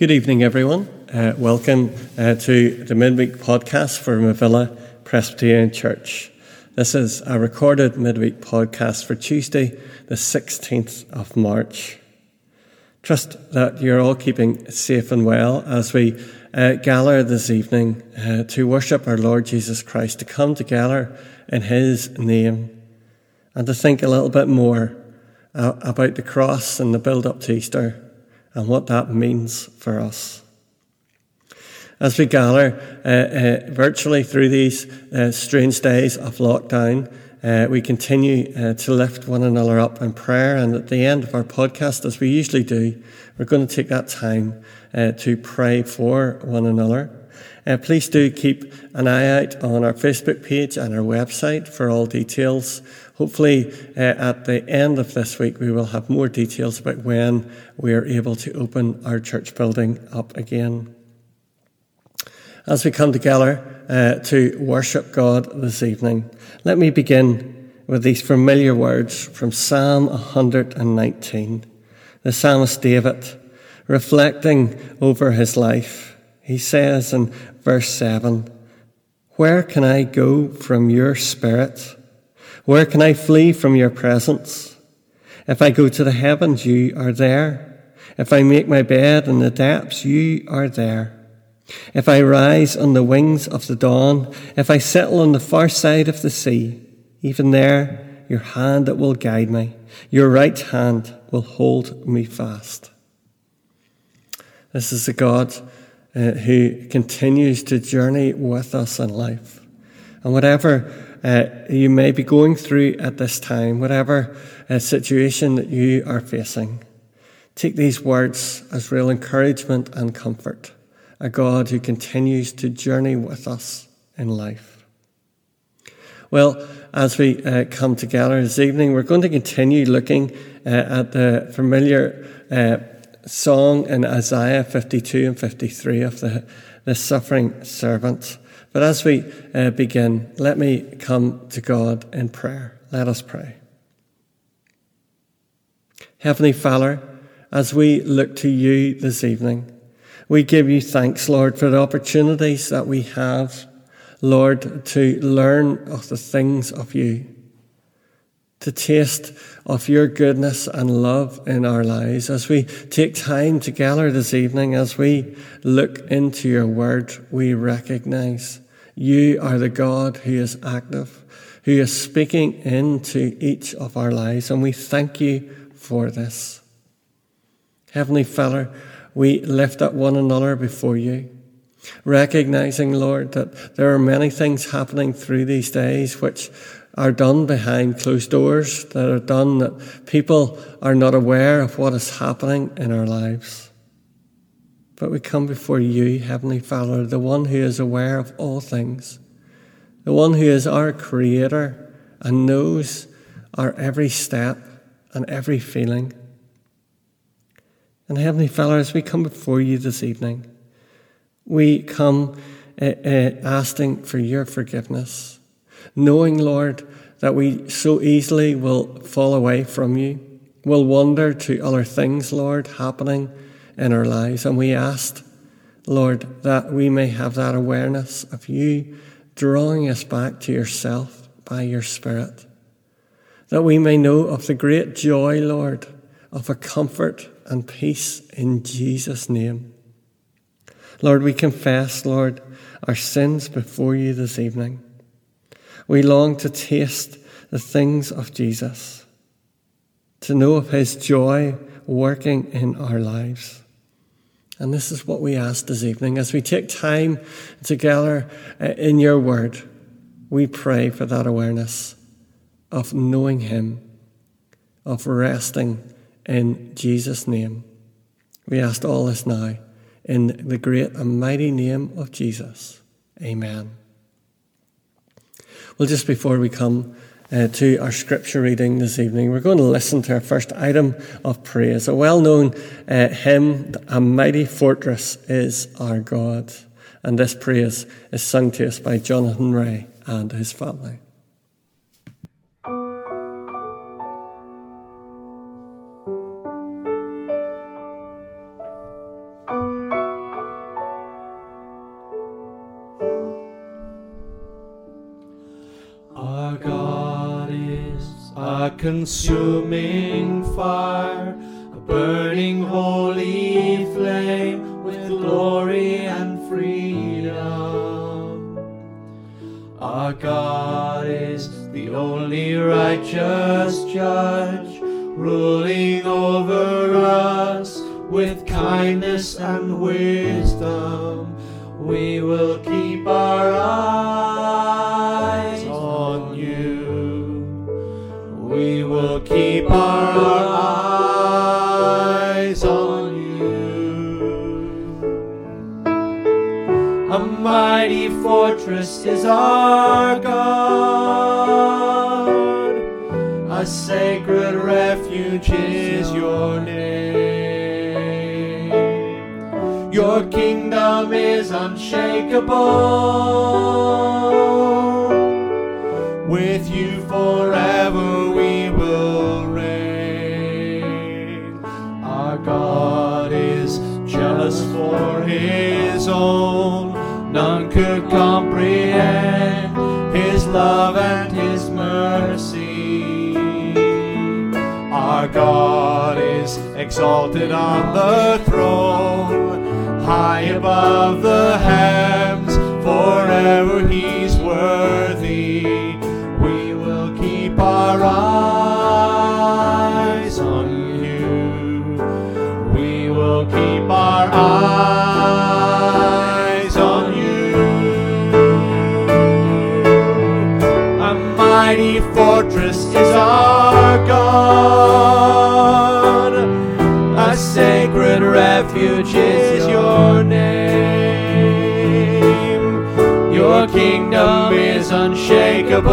Good evening, everyone. Uh, welcome uh, to the midweek podcast for Movilla Presbyterian Church. This is a recorded midweek podcast for Tuesday, the 16th of March. Trust that you're all keeping safe and well as we uh, gather this evening uh, to worship our Lord Jesus Christ, to come together in His name, and to think a little bit more uh, about the cross and the build up to Easter and what that means for us. As we gather uh, uh, virtually through these uh, strange days of lockdown, uh, we continue uh, to lift one another up in prayer. And at the end of our podcast, as we usually do, we're going to take that time uh, to pray for one another. please do keep an eye out on our Facebook page and our website for all details Hopefully, uh, at the end of this week, we will have more details about when we are able to open our church building up again. As we come together uh, to worship God this evening, let me begin with these familiar words from Psalm 119. The psalmist David, reflecting over his life, he says in verse 7 Where can I go from your spirit? Where can I flee from your presence? If I go to the heavens, you are there. If I make my bed in the depths, you are there. If I rise on the wings of the dawn, if I settle on the far side of the sea, even there, your hand that will guide me, your right hand will hold me fast. This is a God uh, who continues to journey with us in life. And whatever uh, you may be going through at this time, whatever uh, situation that you are facing. Take these words as real encouragement and comfort. A God who continues to journey with us in life. Well, as we uh, come together this evening, we're going to continue looking uh, at the familiar uh, song in Isaiah 52 and 53 of the, the suffering servant. But as we uh, begin, let me come to God in prayer. Let us pray. Heavenly Father, as we look to you this evening, we give you thanks, Lord, for the opportunities that we have, Lord, to learn of the things of you, to taste of your goodness and love in our lives. As we take time together this evening, as we look into your word, we recognize you are the God who is active, who is speaking into each of our lives, and we thank you for this. Heavenly Father, we lift up one another before you, recognizing, Lord, that there are many things happening through these days which are done behind closed doors, that are done that people are not aware of what is happening in our lives. But we come before you, Heavenly Father, the one who is aware of all things, the one who is our Creator and knows our every step and every feeling. And Heavenly Father, as we come before you this evening, we come uh, uh, asking for your forgiveness, knowing, Lord, that we so easily will fall away from you, will wander to other things, Lord, happening in our lives. And we asked, Lord, that we may have that awareness of you drawing us back to yourself by your Spirit. That we may know of the great joy, Lord, of a comfort and peace in Jesus' name. Lord, we confess, Lord, our sins before you this evening. We long to taste the things of Jesus, to know of his joy working in our lives. And this is what we ask this evening as we take time together uh, in your word. We pray for that awareness of knowing Him, of resting in Jesus' name. We ask all this now in the great and mighty name of Jesus. Amen. Well, just before we come uh, to our scripture reading this evening. We're going to listen to our first item of praise, a well known uh, hymn, A Mighty Fortress is Our God. And this praise is sung to us by Jonathan Ray and his family. Consuming fire, a burning holy flame with glory and freedom. Our God is the only righteous judge, ruling over us with kindness and wisdom. Fortress is our God. A sacred refuge is your name. Your kingdom is unshakable. Love and his mercy. Our God is exalted on the throne, high above the heavens, With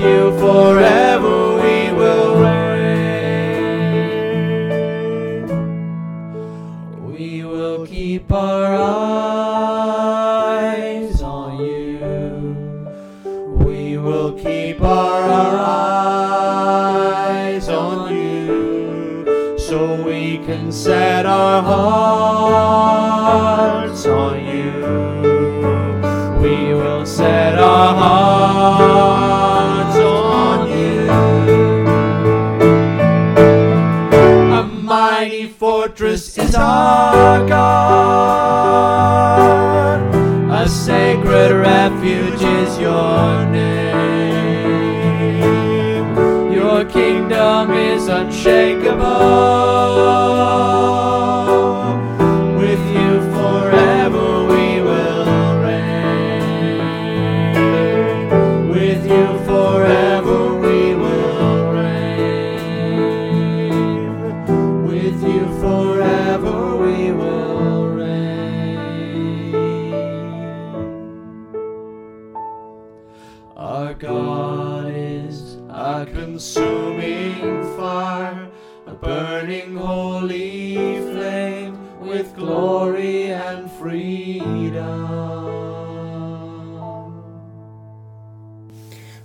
you forever we will reign. We will keep our eyes on you. We will keep our eyes on you so we can set our hearts on you. Fortress is our God. A sacred refuge is your name. Your kingdom is unshakable. Burning holy flame with glory and freedom.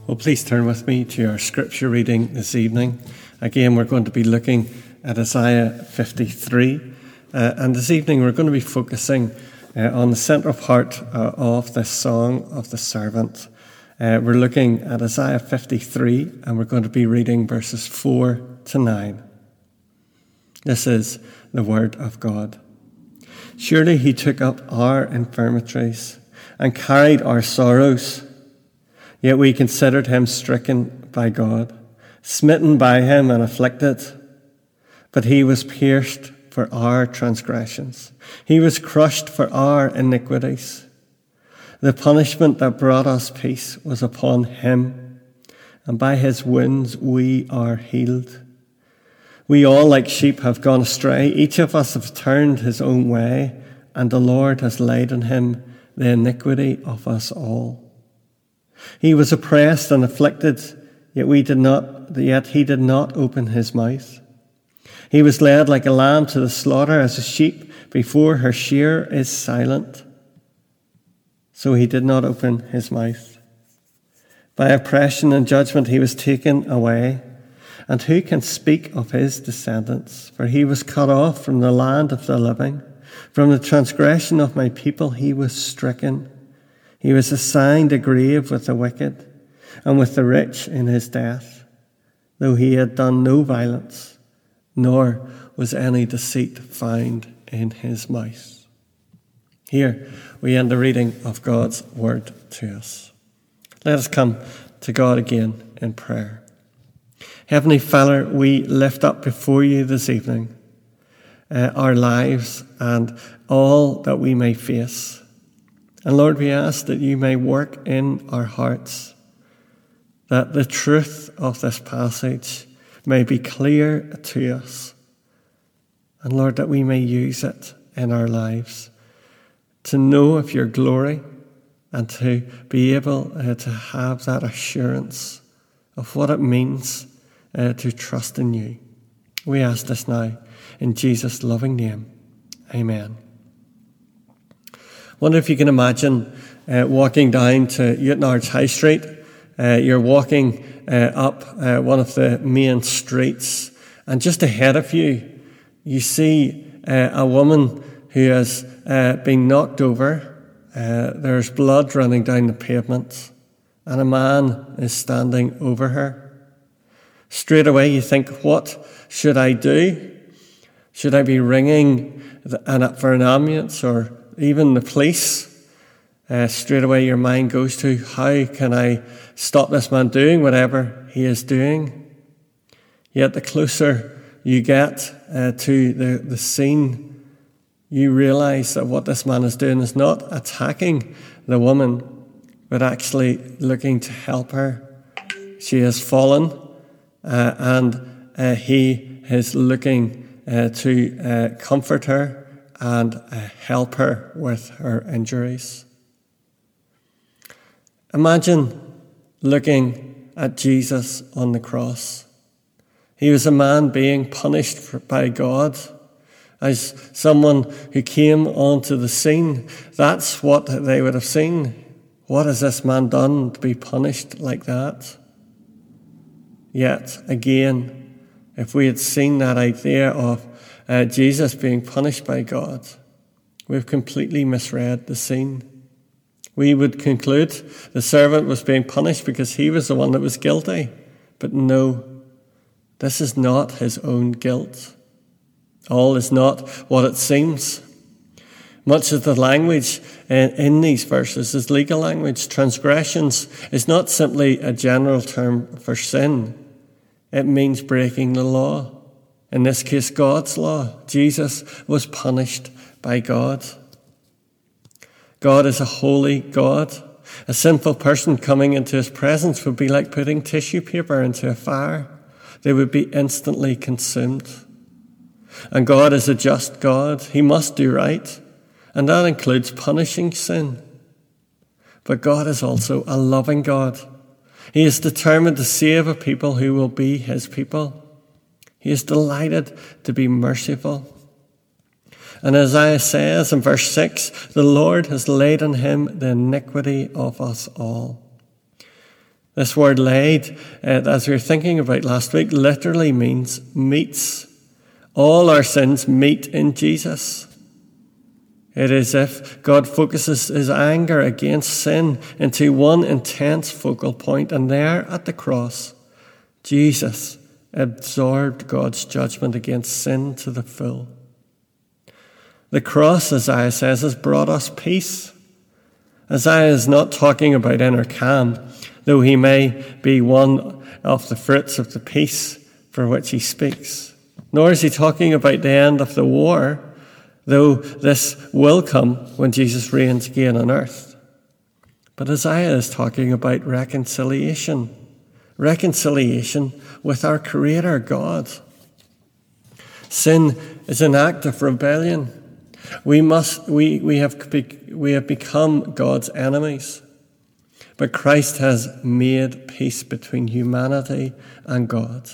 Well, please turn with me to our scripture reading this evening. Again, we're going to be looking at Isaiah 53. Uh, and this evening, we're going to be focusing uh, on the central part uh, of this song of the servant. Uh, we're looking at Isaiah 53, and we're going to be reading verses 4 to 9. This is the word of God. Surely he took up our infirmities and carried our sorrows. Yet we considered him stricken by God, smitten by him and afflicted. But he was pierced for our transgressions, he was crushed for our iniquities. The punishment that brought us peace was upon him, and by his wounds we are healed. We all, like sheep, have gone astray. Each of us have turned his own way, and the Lord has laid on him the iniquity of us all. He was oppressed and afflicted, yet we did not, yet he did not open his mouth. He was led like a lamb to the slaughter as a sheep before her shearer is silent. So he did not open his mouth. By oppression and judgment he was taken away. And who can speak of his descendants? For he was cut off from the land of the living. From the transgression of my people he was stricken. He was assigned a grave with the wicked, and with the rich in his death, though he had done no violence, nor was any deceit found in his mouth. Here we end the reading of God's word to us. Let us come to God again in prayer. Heavenly Father, we lift up before you this evening uh, our lives and all that we may face. And Lord, we ask that you may work in our hearts that the truth of this passage may be clear to us. And Lord, that we may use it in our lives to know of your glory and to be able uh, to have that assurance of what it means uh, to trust in you. We ask this now in Jesus' loving name. Amen. Wonder if you can imagine uh, walking down to Newtownards High Street uh, you're walking uh, up uh, one of the main streets, and just ahead of you, you see uh, a woman who has been knocked over. There's blood running down the pavement, and a man is standing over her. Straight away, you think, what should I do? Should I be ringing an, for an ambulance or even the police? uh, straight away your mind goes to how can I stop this man doing whatever he is doing? Yet the closer you get uh, to the, the scene, you realize that what this man is doing is not attacking the woman, but actually looking to help her. She has fallen, and uh, he is looking uh, to uh, comfort her and help her with her injuries. Imagine looking at Jesus on the cross. He was a man being punished by God as someone who came onto the scene. That's what they would have seen. What has this man done to be punished like that? Yet again, if we had seen that idea of uh, Jesus being punished by God, we've completely misread the scene we would conclude the servant was being punished because he was the one that was guilty. But no, this is not his own guilt. All is not what it seems. Much of the language in, these verses is legal language. Transgressions is not simply a general term for sin. It means breaking the law. In this case, God's law. Jesus was punished by God. God is a holy God. A sinful person coming into his presence would be like putting tissue paper into a fire. They would be instantly consumed. And God is a just God. He must do right. And that includes punishing sin. But God is also a loving God. He is determined to save a people who will be his people. He is delighted to be merciful. And Isaiah says in verse 6 the Lord has laid on him the iniquity of us all. This word laid, uh, as we were thinking about last week, literally means meets. All our sins meet in Jesus. It is if God focuses his anger against sin into one intense focal point, and there at the cross, Jesus absorbed God's judgment against sin to the full. The cross, Isaiah says, has brought us peace. Isaiah is not talking about inner calm, though he may be one of the fruits of the peace for which he speaks. Nor is he talking about the end of the war, though this will come when Jesus reigns again on earth. But Isaiah is talking about reconciliation, reconciliation with our Creator God. Sin is an act of rebellion we must, we, we have, we have become God's enemies. But Christ has made peace between humanity and God.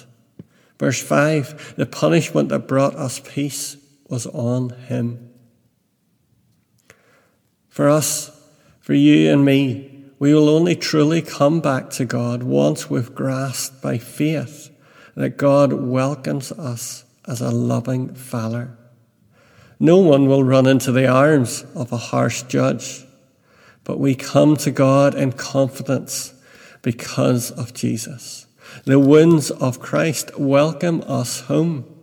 Verse 5 the punishment that brought us peace was on him. For us, for you and me, we will only truly come back to God once we've grasped by faith that God welcomes us as a loving Father. No one will run into the arms of a harsh judge, but we come to God in confidence because of Jesus. The wounds of Christ welcome us home.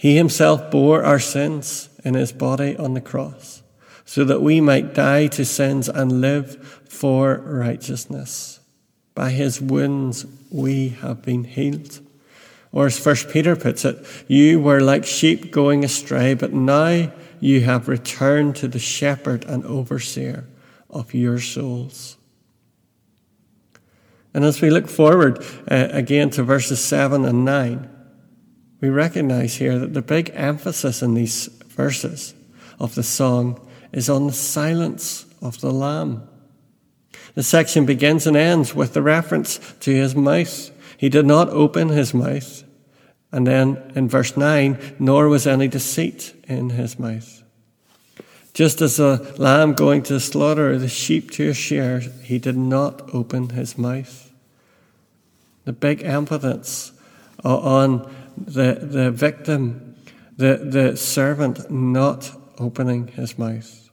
He himself bore our sins in his body on the cross so that we might die to sins and live for righteousness. By his wounds we have been healed. Or as First Peter puts it, you were like sheep going astray, but now you have returned to the shepherd and overseer of your souls. And as we look forward uh, again to verses 7 and 9, we recognize here that the big emphasis in these verses of the song is on the silence of the Lamb. The section begins and ends with the reference to his mouth. He did not open his mouth. And then in verse 9, nor was any deceit in his mouth. Just as a lamb going to slaughter the sheep to a shear, he did not open his mouth. The big emphasis on the, the victim, the, the servant not opening his mouth.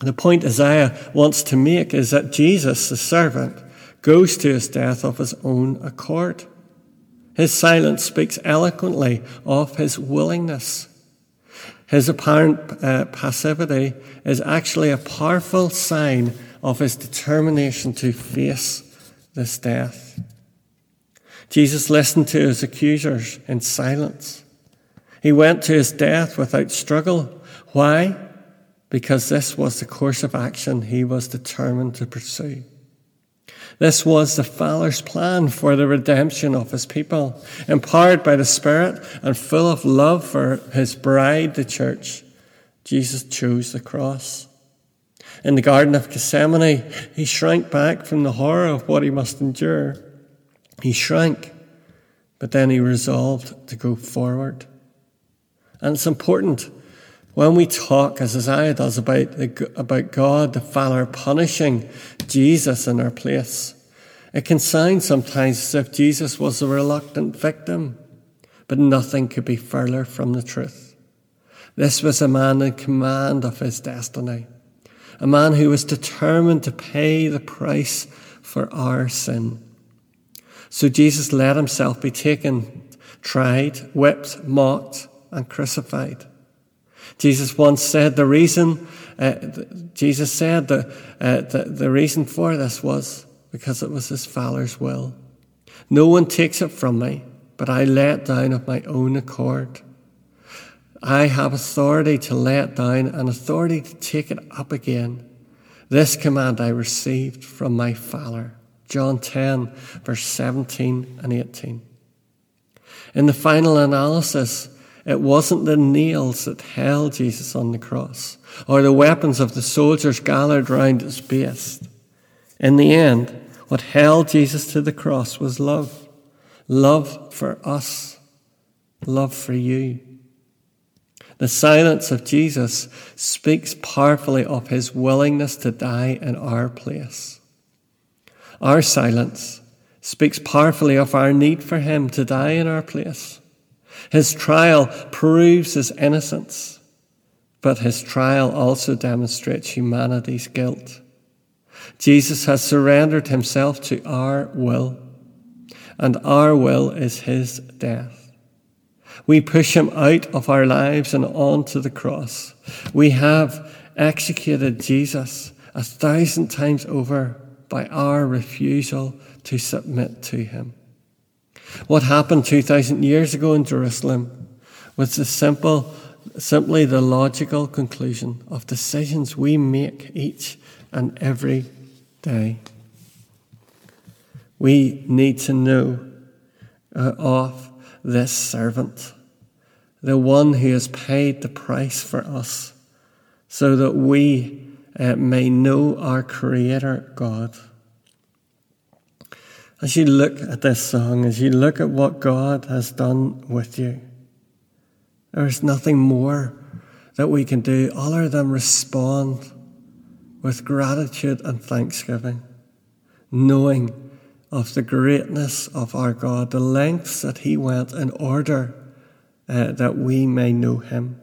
The point Isaiah wants to make is that Jesus, the servant, goes to his death of his own accord. His silence speaks eloquently of his willingness. His apparent uh, passivity is actually a powerful sign of his determination to face this death. Jesus listened to his accusers in silence. He went to his death without struggle. Why? because this was the course of action he was determined to pursue. This was the Father's plan for the redemption of his people, empowered by the Spirit and full of love for his bride, the church. Jesus chose the cross. In the Garden of Gethsemane, he shrank back from the horror of what he must endure. He shrank, but then he resolved to go forward. And it's important when we talk, as Isaiah does, about, the, about God the Father punishing Jesus in our place, it can sound sometimes as if Jesus was a reluctant victim, but nothing could be further from the truth. This was a man in command of his destiny, a man who was determined to pay the price for our sin. So Jesus let himself be taken, tried, whipped, mocked, and crucified. Jesus once said the reason, uh, Jesus said the, uh, the, the reason for this was because it was his Father's will. No one takes it from me, but I lay it down of my own accord. I have authority to lay it down and authority to take it up again. This command I received from my Father. John 10, verse 17 and 18. In the final analysis, it wasn't the nails that held Jesus on the cross or the weapons of the soldiers gathered round his base. In the end, what held Jesus to the cross was love. Love for us. Love for you. The silence of Jesus speaks powerfully of his willingness to die in our place. Our silence speaks powerfully of our need for him to die in our place. His trial proves his innocence, but his trial also demonstrates humanity's guilt. Jesus has surrendered himself to our will, and our will is his death. We push him out of our lives and onto the cross. We have executed Jesus a thousand times over by our refusal to submit to him. What happened 2,000 years ago in Jerusalem was the simple, simply the logical conclusion of decisions we make each and every day. We need to know uh, of this servant, the one who has paid the price for us, so that we uh, may know our Creator God. As you look at this song, as you look at what God has done with you, there is nothing more that we can do other than respond with gratitude and thanksgiving, knowing of the greatness of our God, the lengths that He went in order uh, that we may know Him.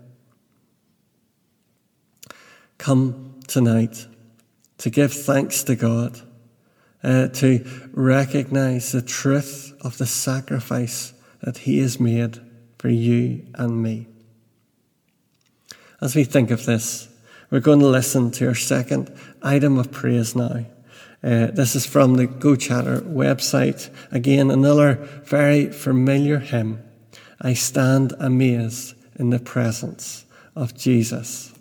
Come tonight to give thanks to God uh, to recognize the truth of the sacrifice that He has made for you and me. As we think of this, we're going to listen to our second item of praise now. Uh, this is from the Go Chatter website. Again, another very familiar hymn. I stand amazed in the presence of Jesus.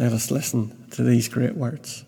Let us listen to these great words.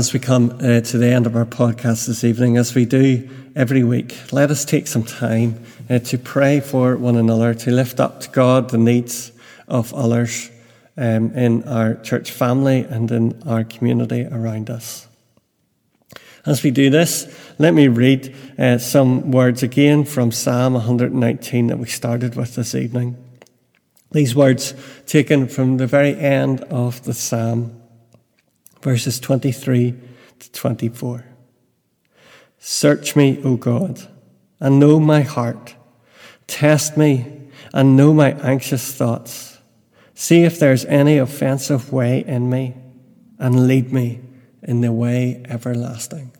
As we come uh, to the end of our podcast this evening, as we do every week, let us take some time uh, to pray for one another, to lift up to God the needs of others um, in our church family and in our community around us. As we do this, let me read uh, some words again from Psalm 119 that we started with this evening. These words taken from the very end of the Psalm verses 23 to 24. Search me, O God, and know my heart. Test me and know my anxious thoughts. See if there's any offensive way in me, and lead me in the way everlasting.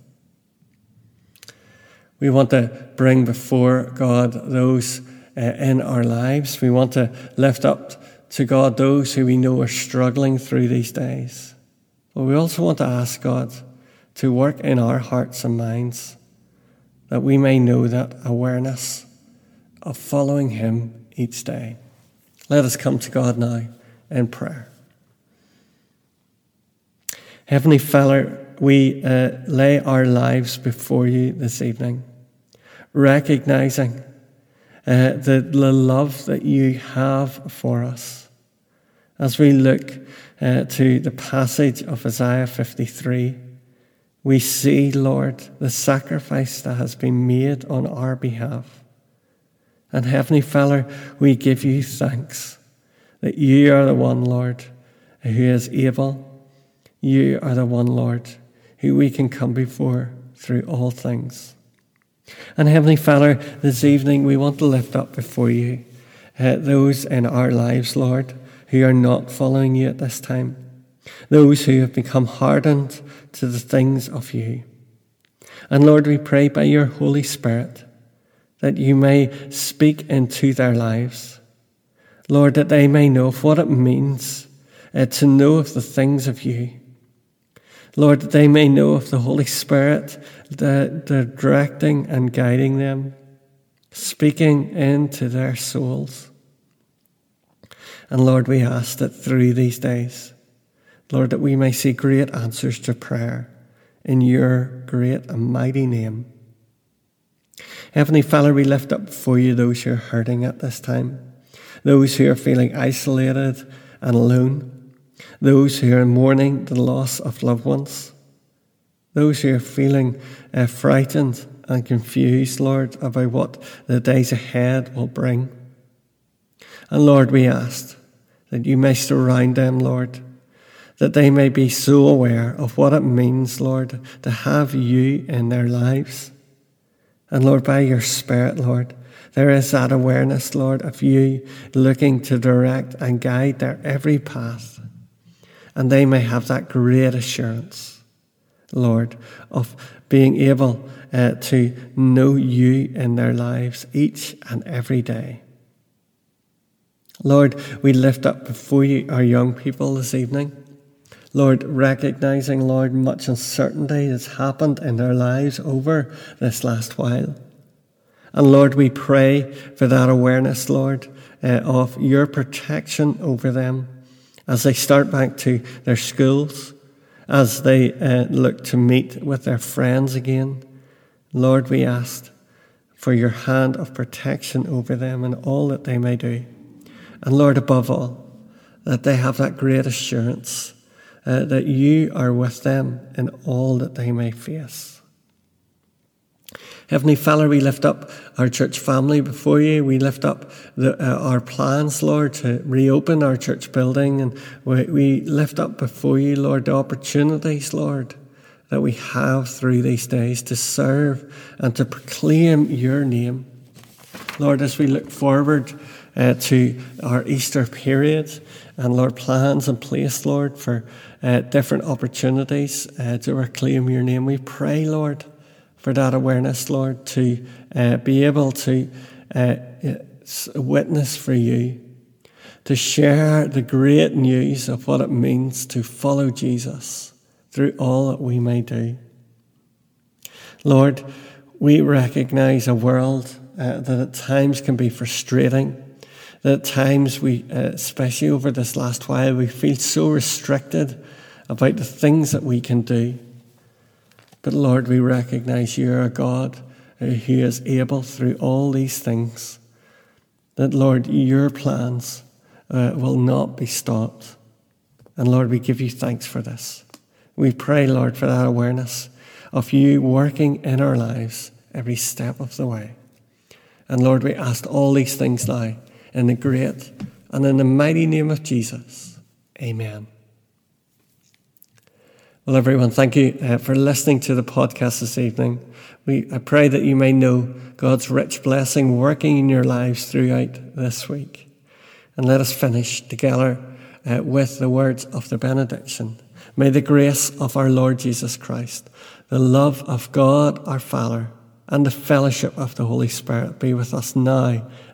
We want to bring before God those uh, in our lives. We want to lift up to God those who we know are struggling through these days. But we also want to ask God to work in our hearts and minds that we may know that awareness of following Him each day. Let us come to God now in prayer. Heavenly Father, we uh, lay our lives before you this evening, recognizing uh, the, the love that you have for us. As we look uh, to the passage of Isaiah 53, we see, Lord, the sacrifice that has been made on our behalf. And Heavenly Father, we give you thanks that you are the one, Lord, who is able. You are the one, Lord, who we can come before through all things. And Heavenly Father, this evening we want to lift up before you uh, those in our lives, Lord, who are not following you at this time, those who have become hardened to the things of you. And Lord, we pray by your Holy Spirit that you may speak into their lives. Lord, that they may know what it means uh, to know of the things of you. Lord, that they may know of the Holy Spirit, the, the directing and guiding them, speaking into their souls. And Lord, we ask that through these days, Lord, that we may see great answers to prayer in your great and mighty name. Heavenly Father, we lift up for you those who are hurting at this time, those who are feeling isolated and alone, those who are mourning the loss of loved ones, those who are feeling uh, frightened and confused, Lord, about what the days ahead will bring. And Lord, we ask that you may surround them, Lord, that they may be so aware of what it means, Lord, to have you in their lives. And Lord, by your Spirit, Lord, there is that awareness, Lord, of you looking to direct and guide their every path. And they may have that great assurance, Lord, of being able uh, to know you in their lives each and every day. Lord, we lift up before you our young people this evening. Lord, recognizing, Lord, much uncertainty has happened in their lives over this last while. And Lord, we pray for that awareness, Lord, uh, of your protection over them as they start back to their schools, as they uh, look to meet with their friends again. Lord, we ask for your hand of protection over them and all that they may do. And Lord, above all, that they have that great assurance uh, that you are with them in all that they may face. Heavenly Father, we lift up our church family before you. We lift up the, uh, our plans, Lord, to reopen our church building. And we, we lift up before you, Lord, the opportunities, Lord, that we have through these days to serve and to proclaim your name. Lord, as we look forward uh, to our Easter period. And Lord, plans in place, Lord, for uh, different opportunities uh, to reclaim your name. We pray, Lord, for that awareness, Lord, to uh, be able to uh, witness for you, to share the great news of what it means to follow Jesus through all that we may do. Lord, we recognize a world uh, that at times can be frustrating that at times we, uh, especially over this last while, we feel so restricted about the things that we can do. But Lord, we recognize you're a God who is able through all these things. That, Lord, your plans uh, will not be stopped. And Lord, we give you thanks for this. We pray, Lord, for that awareness of you working in our lives every step of the way. And Lord, we ask all these things now in the great and in the mighty name of Jesus. Amen. Well, everyone, thank you uh, for listening to the podcast this evening. We, I pray that you may know God's rich blessing working in your lives throughout this week. And let us finish together uh, with the words of the benediction. May the grace of our Lord Jesus Christ, the love of God our Father, and the fellowship of the Holy Spirit be with us now